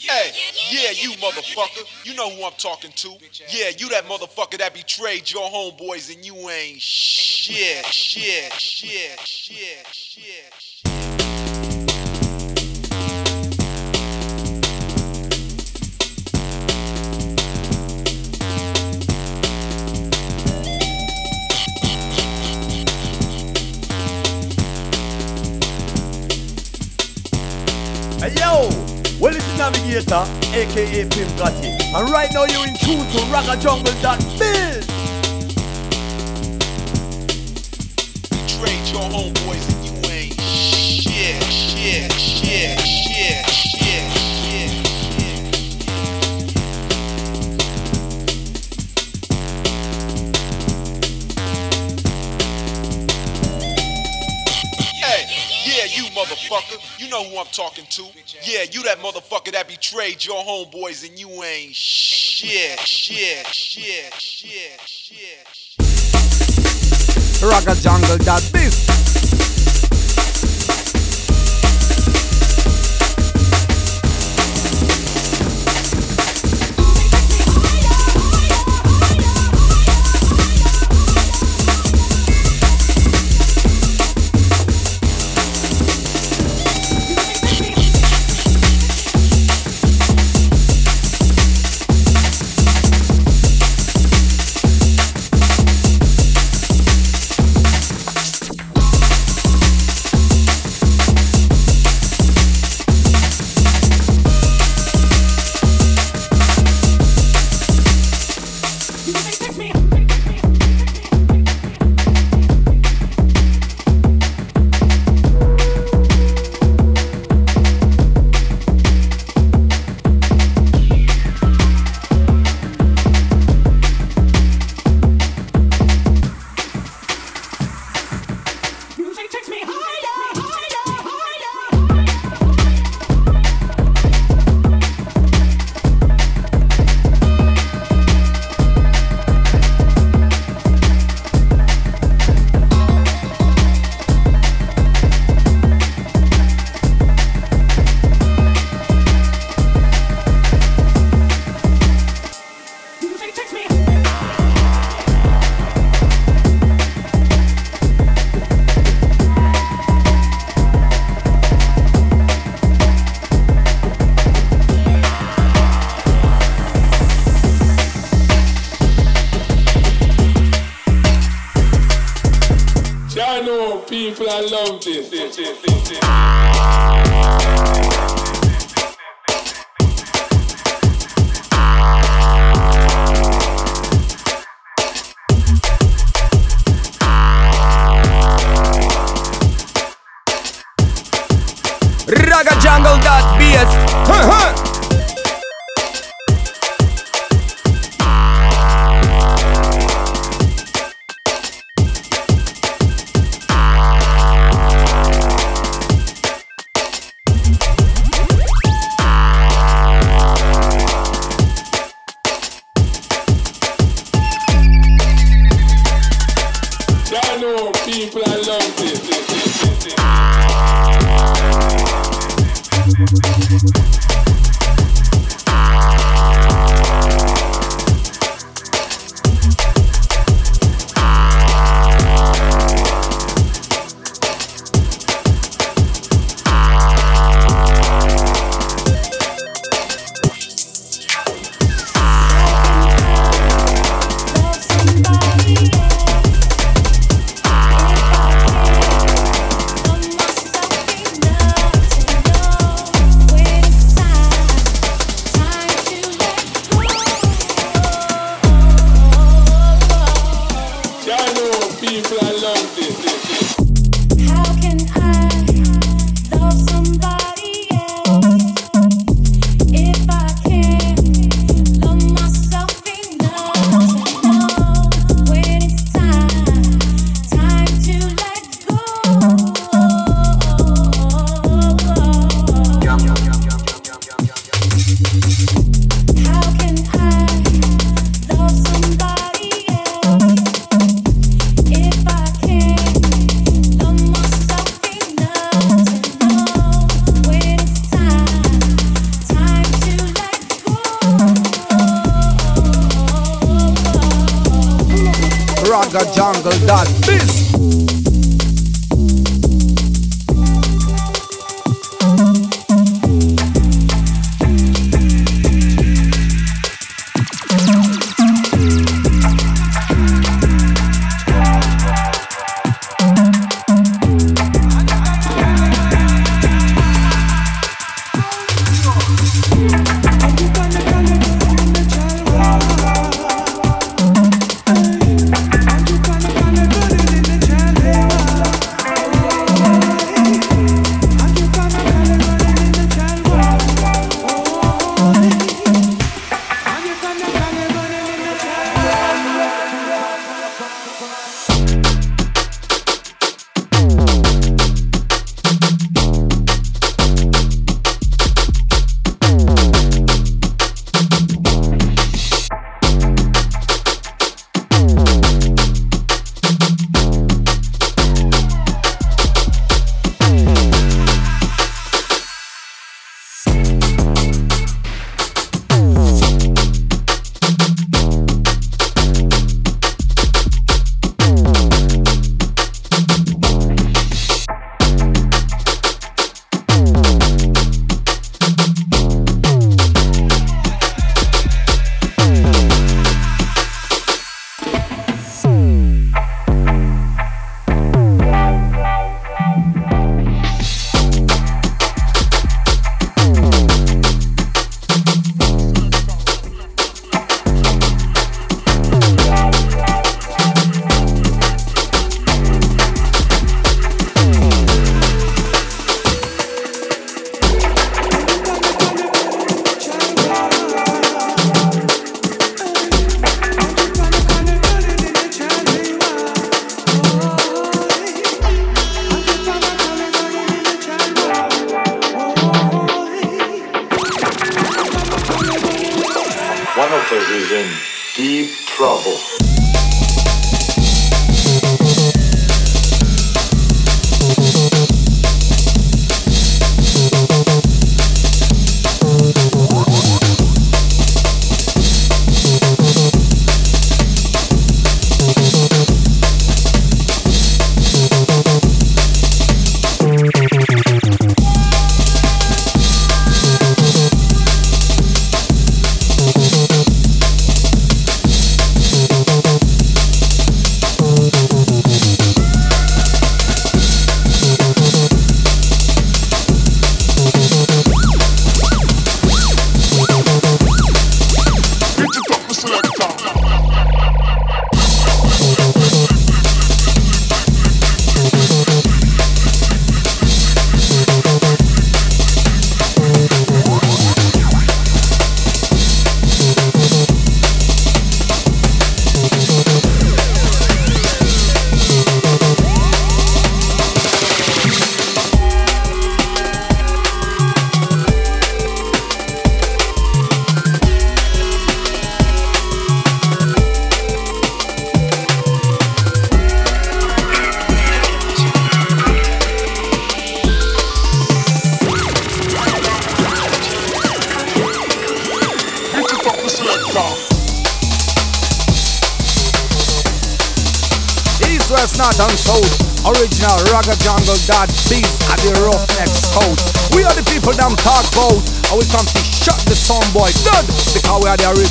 Hey, yeah, you motherfucker. You know who I'm talking to. Yeah, you that motherfucker that betrayed your homeboys and you ain't shit, shit, shit, shit, shit. Navigator, aka Pimp Gotti. And right now you're in tune to RaggaJungle.biz. Betrayed your homeboys and motherfucker. You know who I'm talking to. Yeah, you that motherfucker that betrayed your homeboys and you ain't shit, shit, shit, shit, shit. RaggaJungle.biz.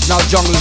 we are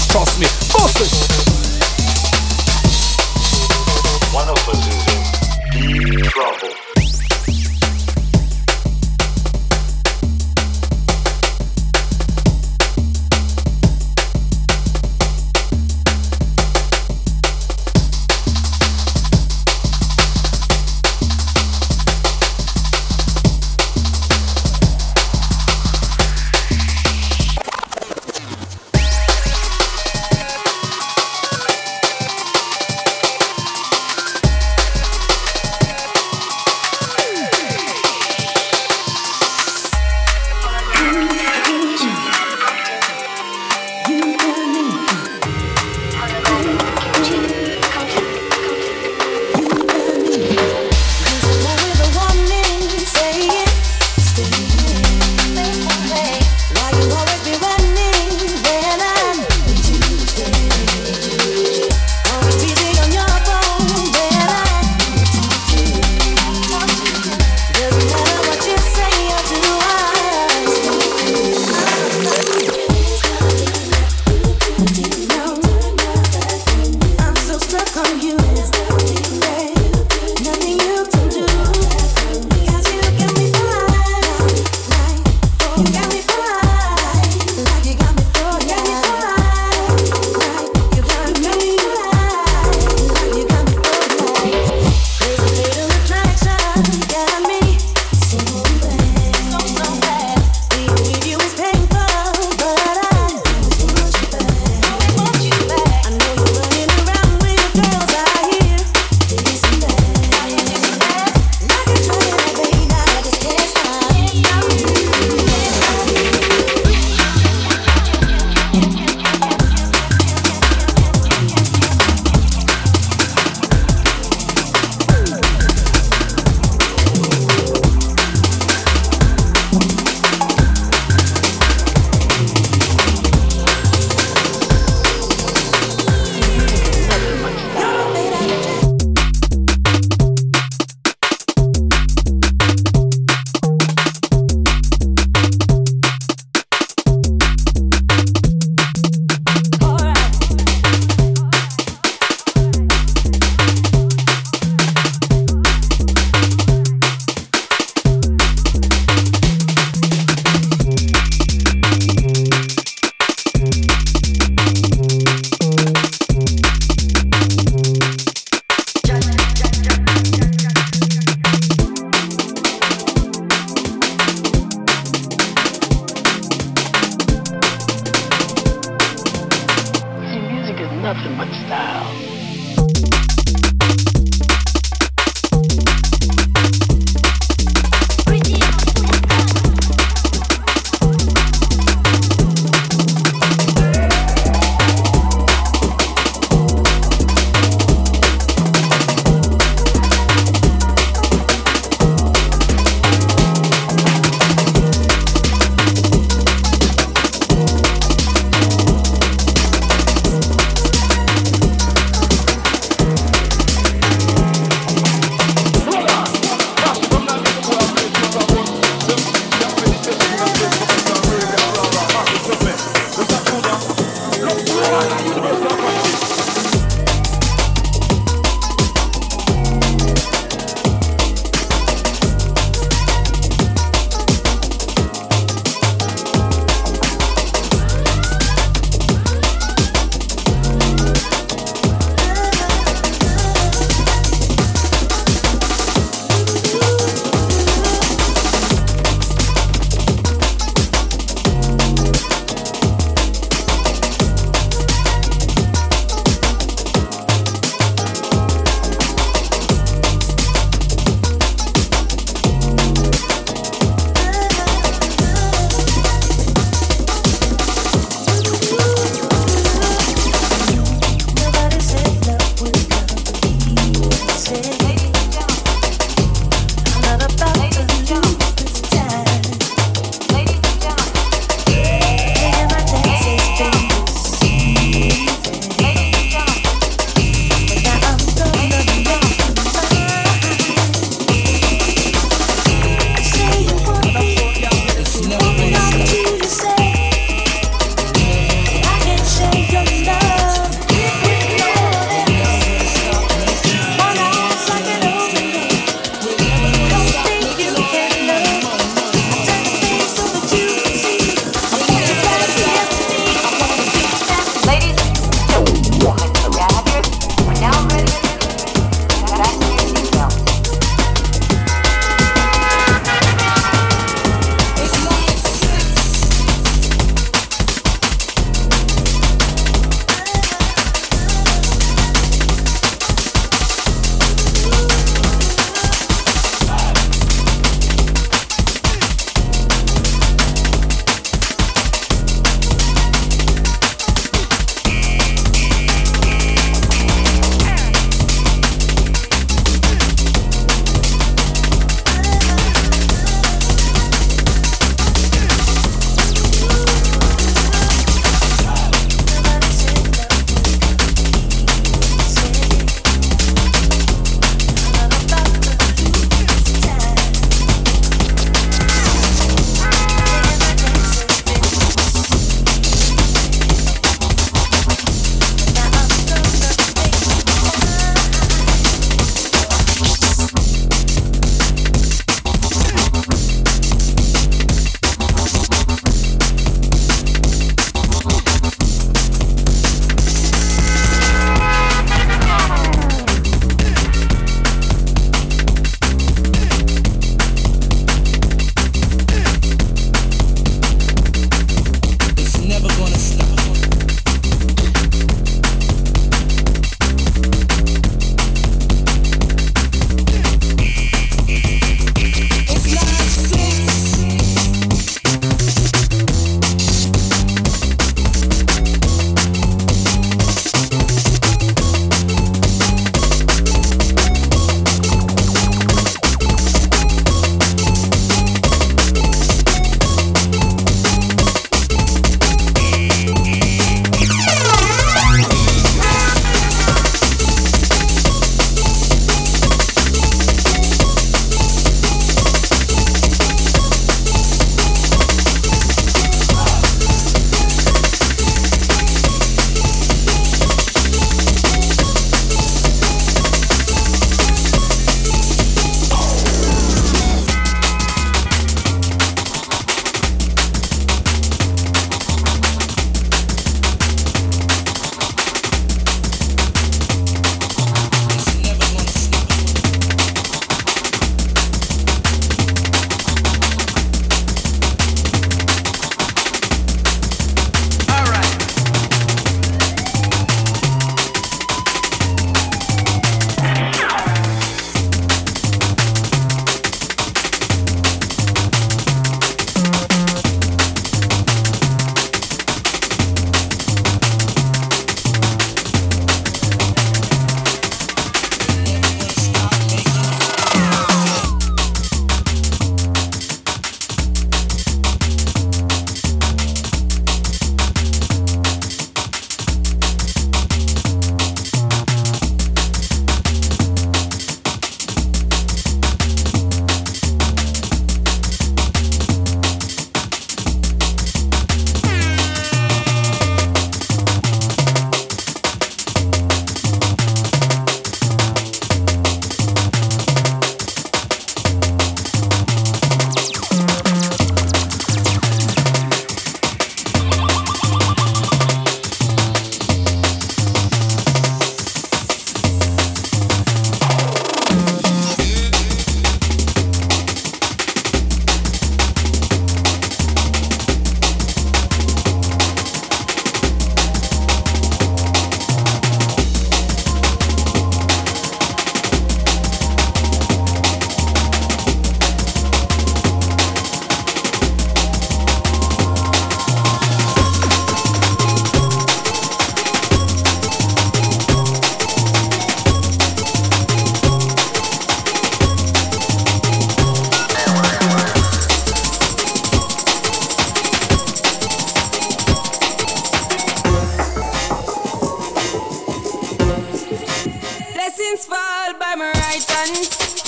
fall by my right hand.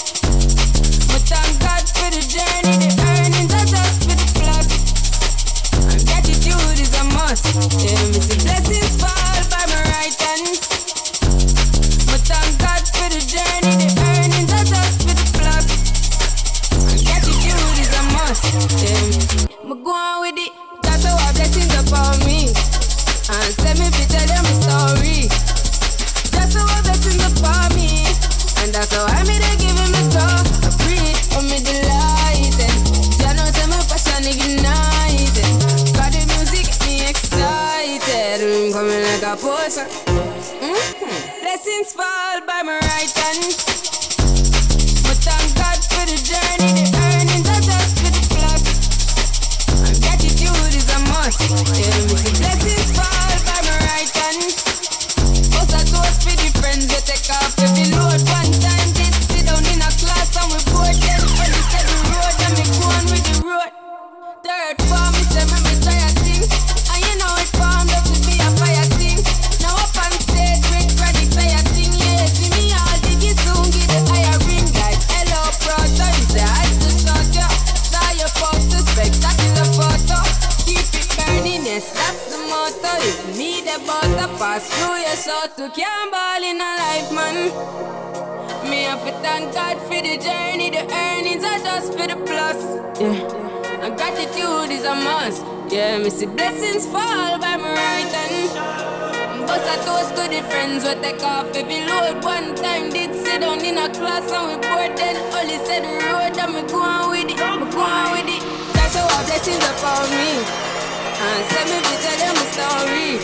And send me to tell them story.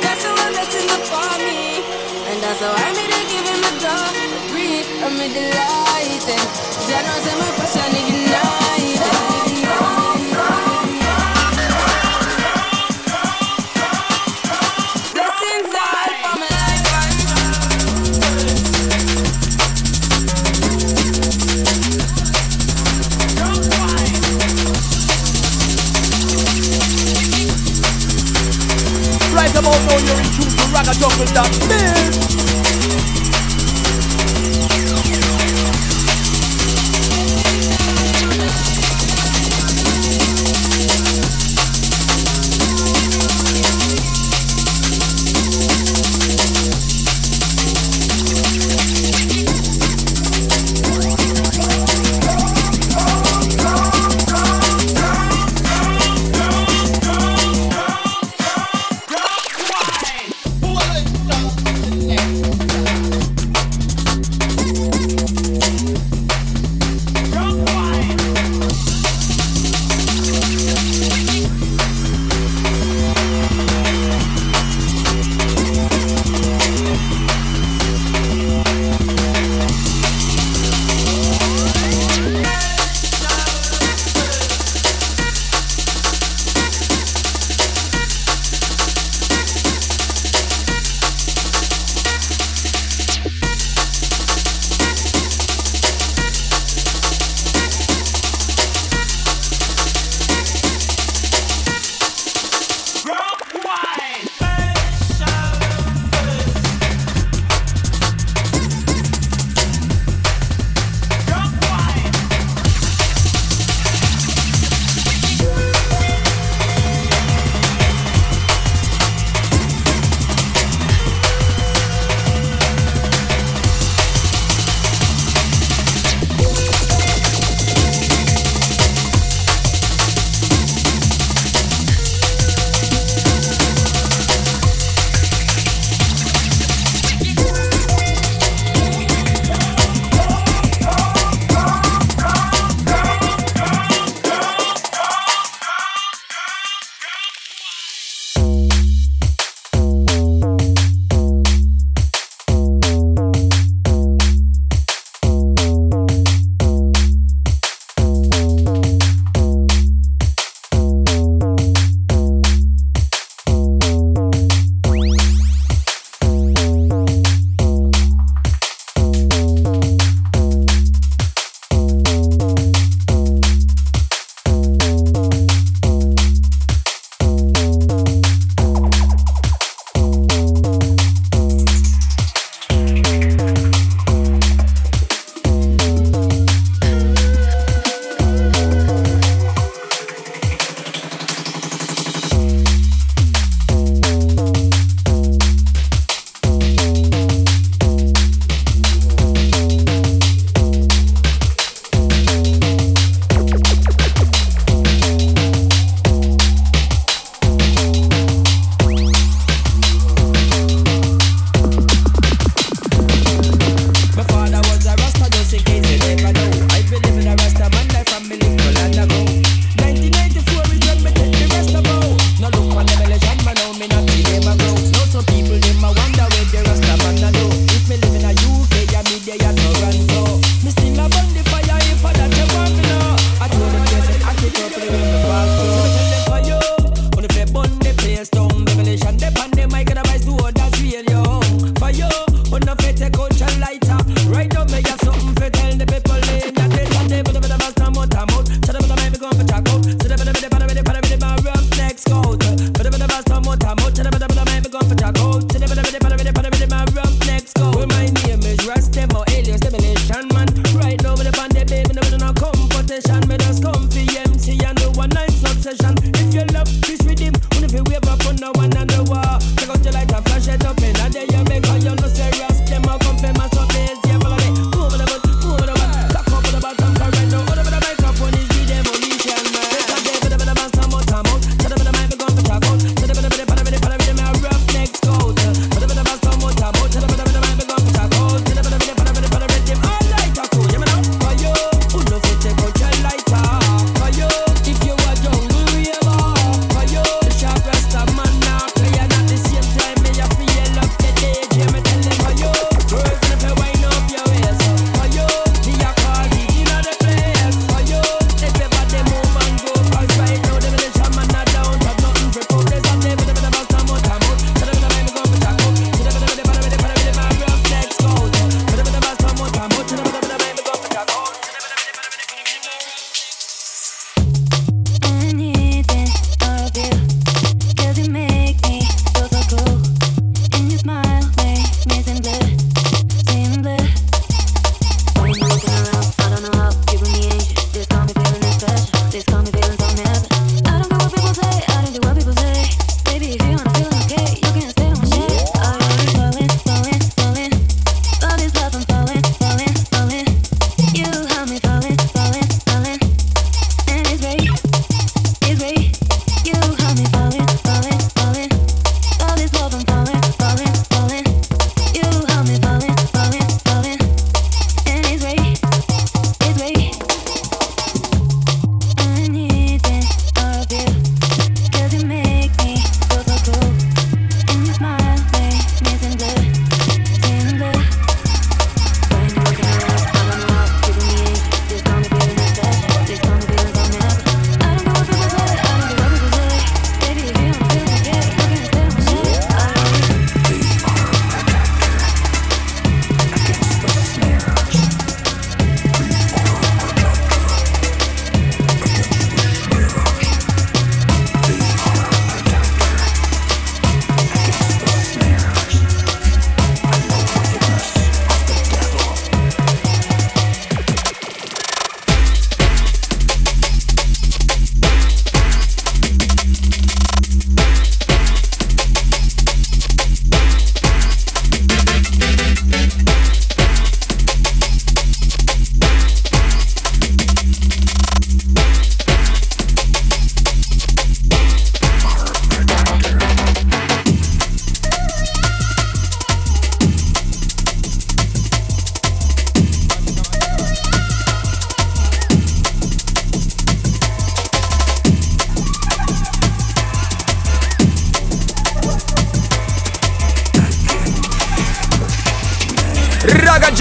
That's how I'm blessing for me. And that's how I'm to give him a dog. Breathe, I'm delighted. Jah knows I'm a person, you know. and I juggle that. Beat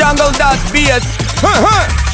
RaggaJungle.biz. World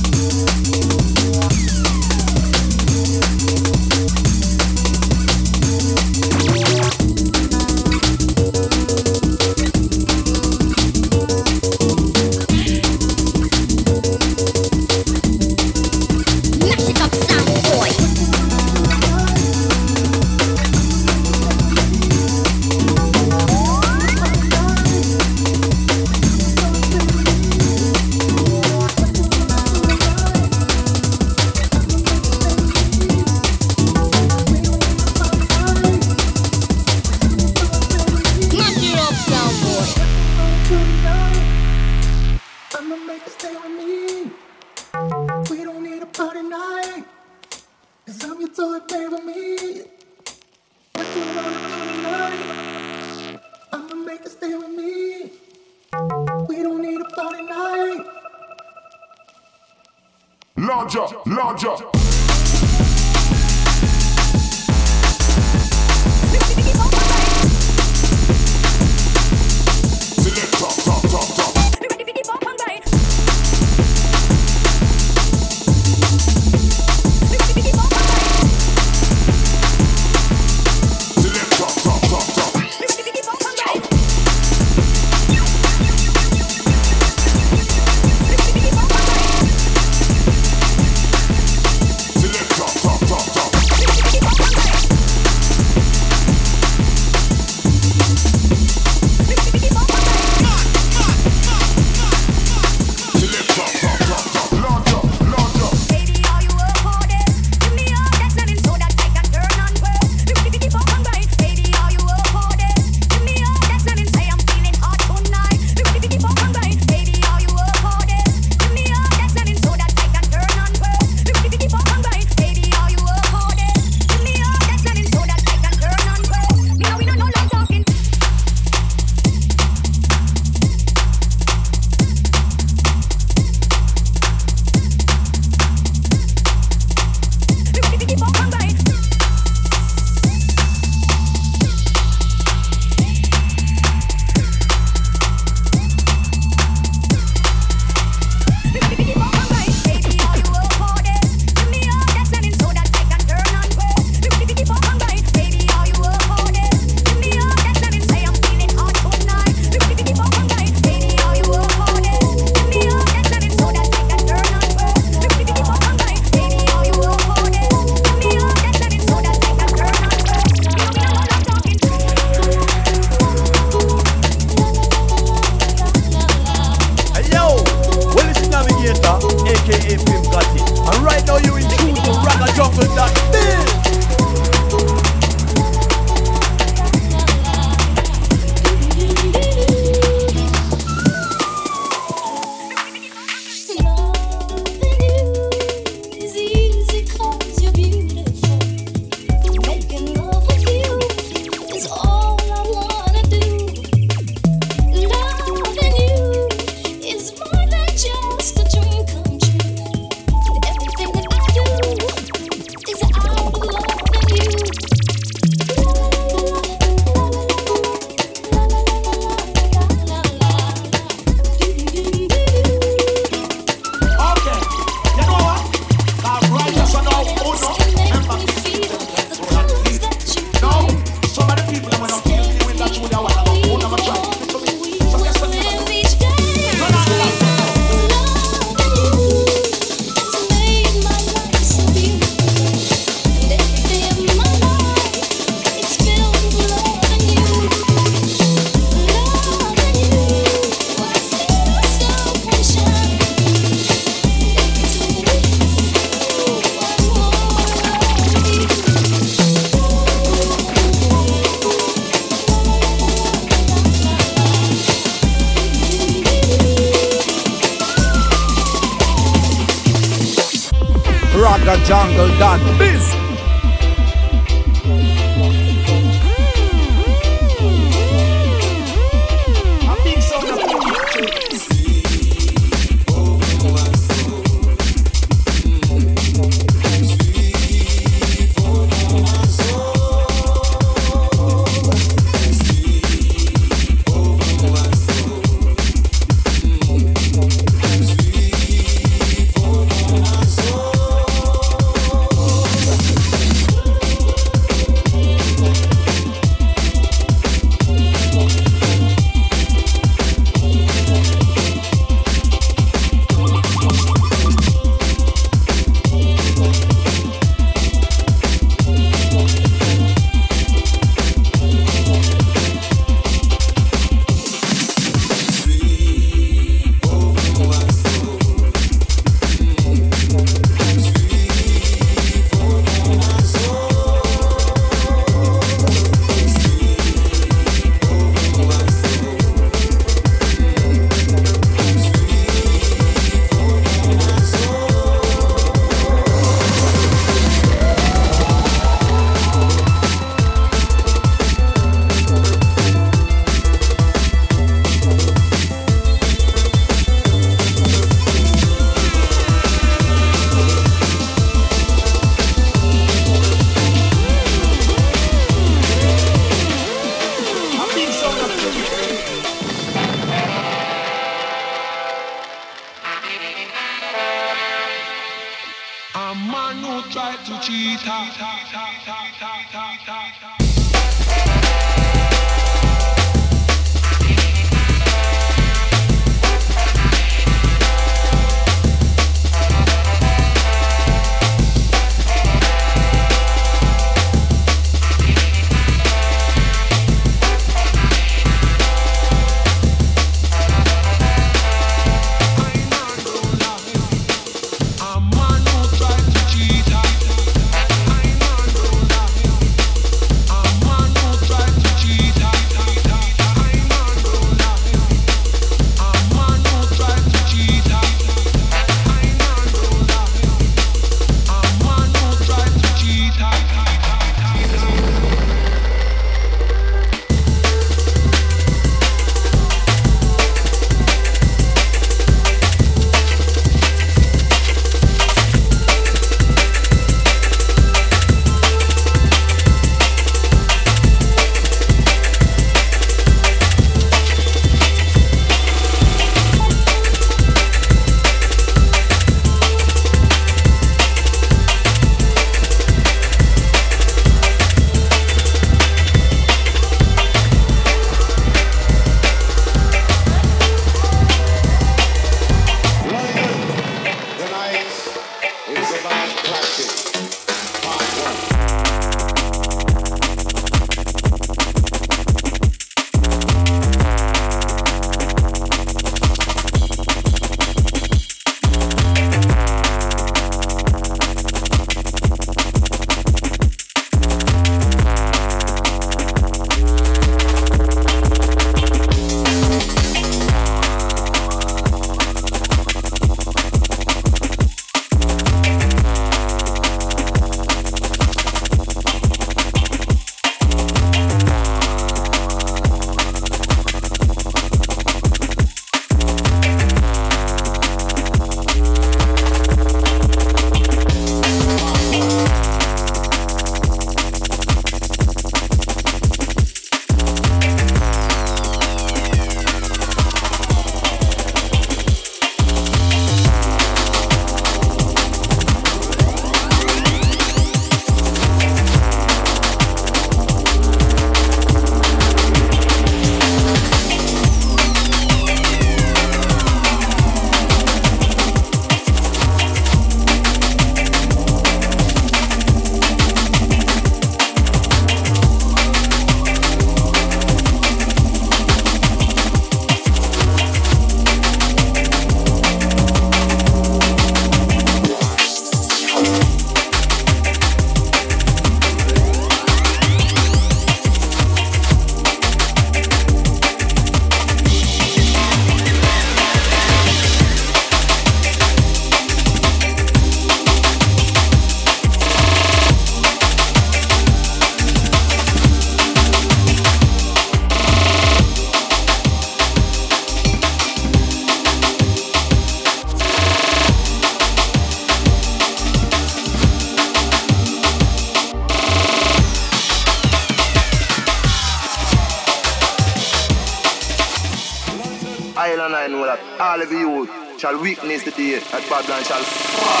shall witness the day that Babylon shall I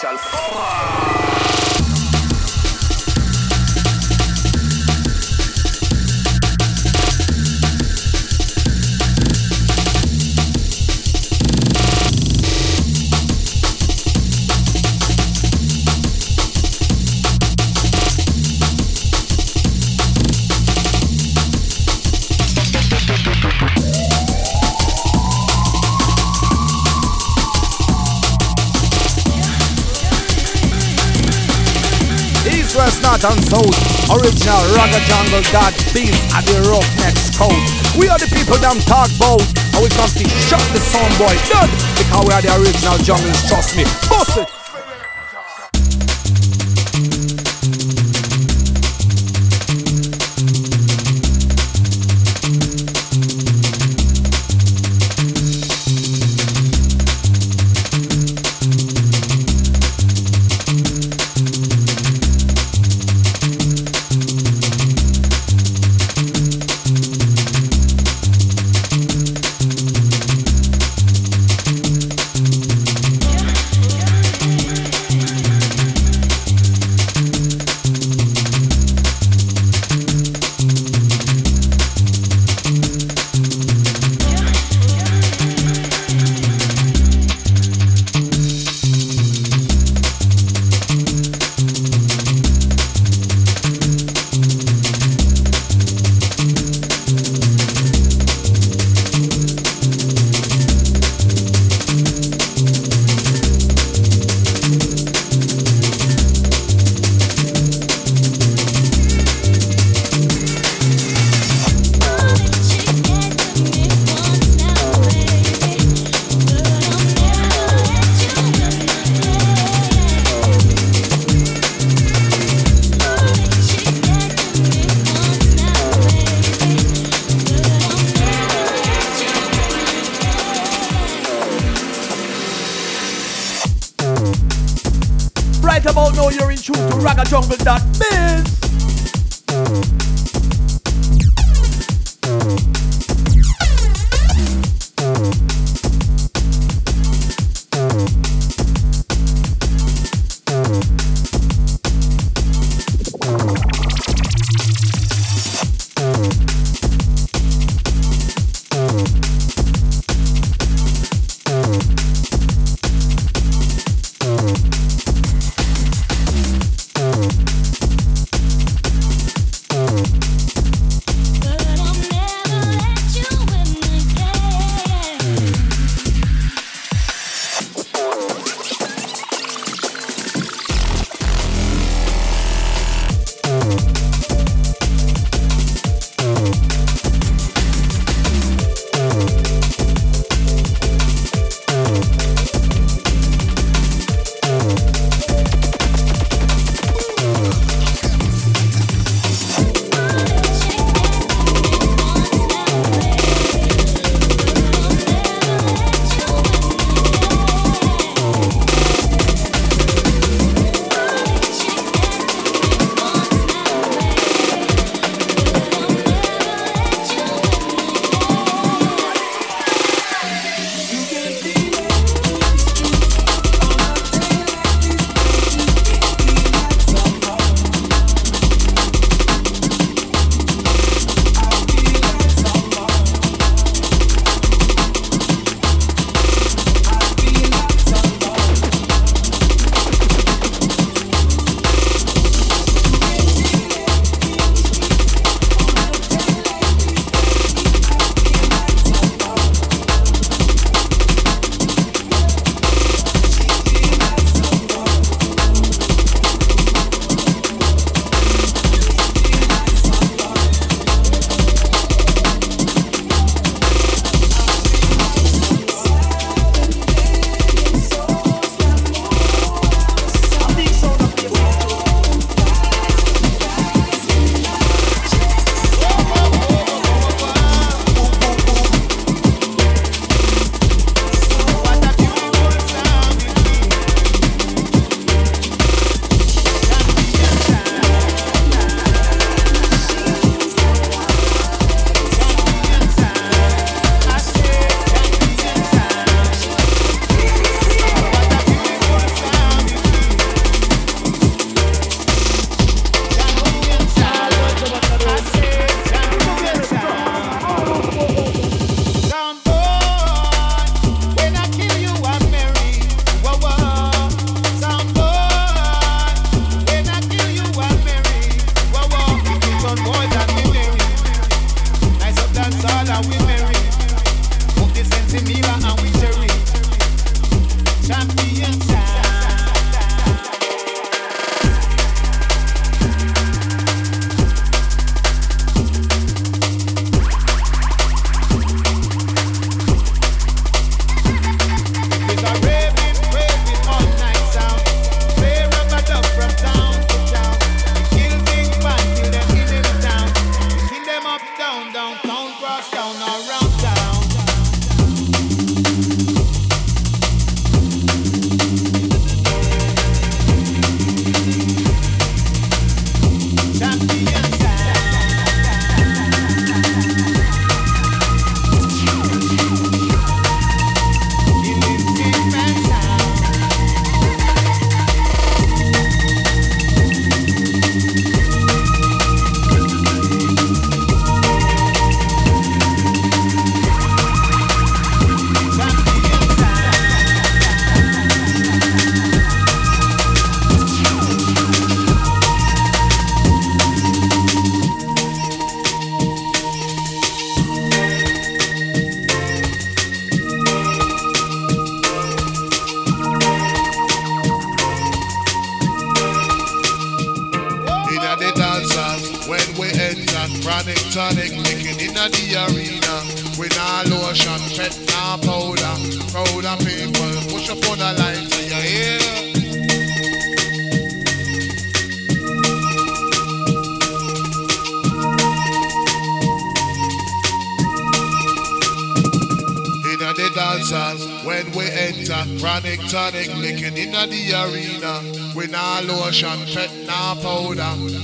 shall East, North and. Original Ragga Jungle Dot Beat at the Roughnecks Coast. We are the people them talk about. And we come to shut the sound boy. Because we are the original jungles, trust me. Bust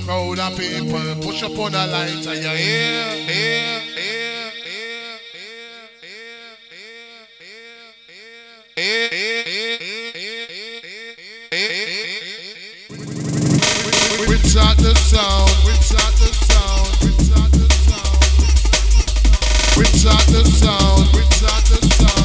Crowd of people, push up on the lighter, you hear, hear, hear. Without the sound, without the the sound, without the the sound.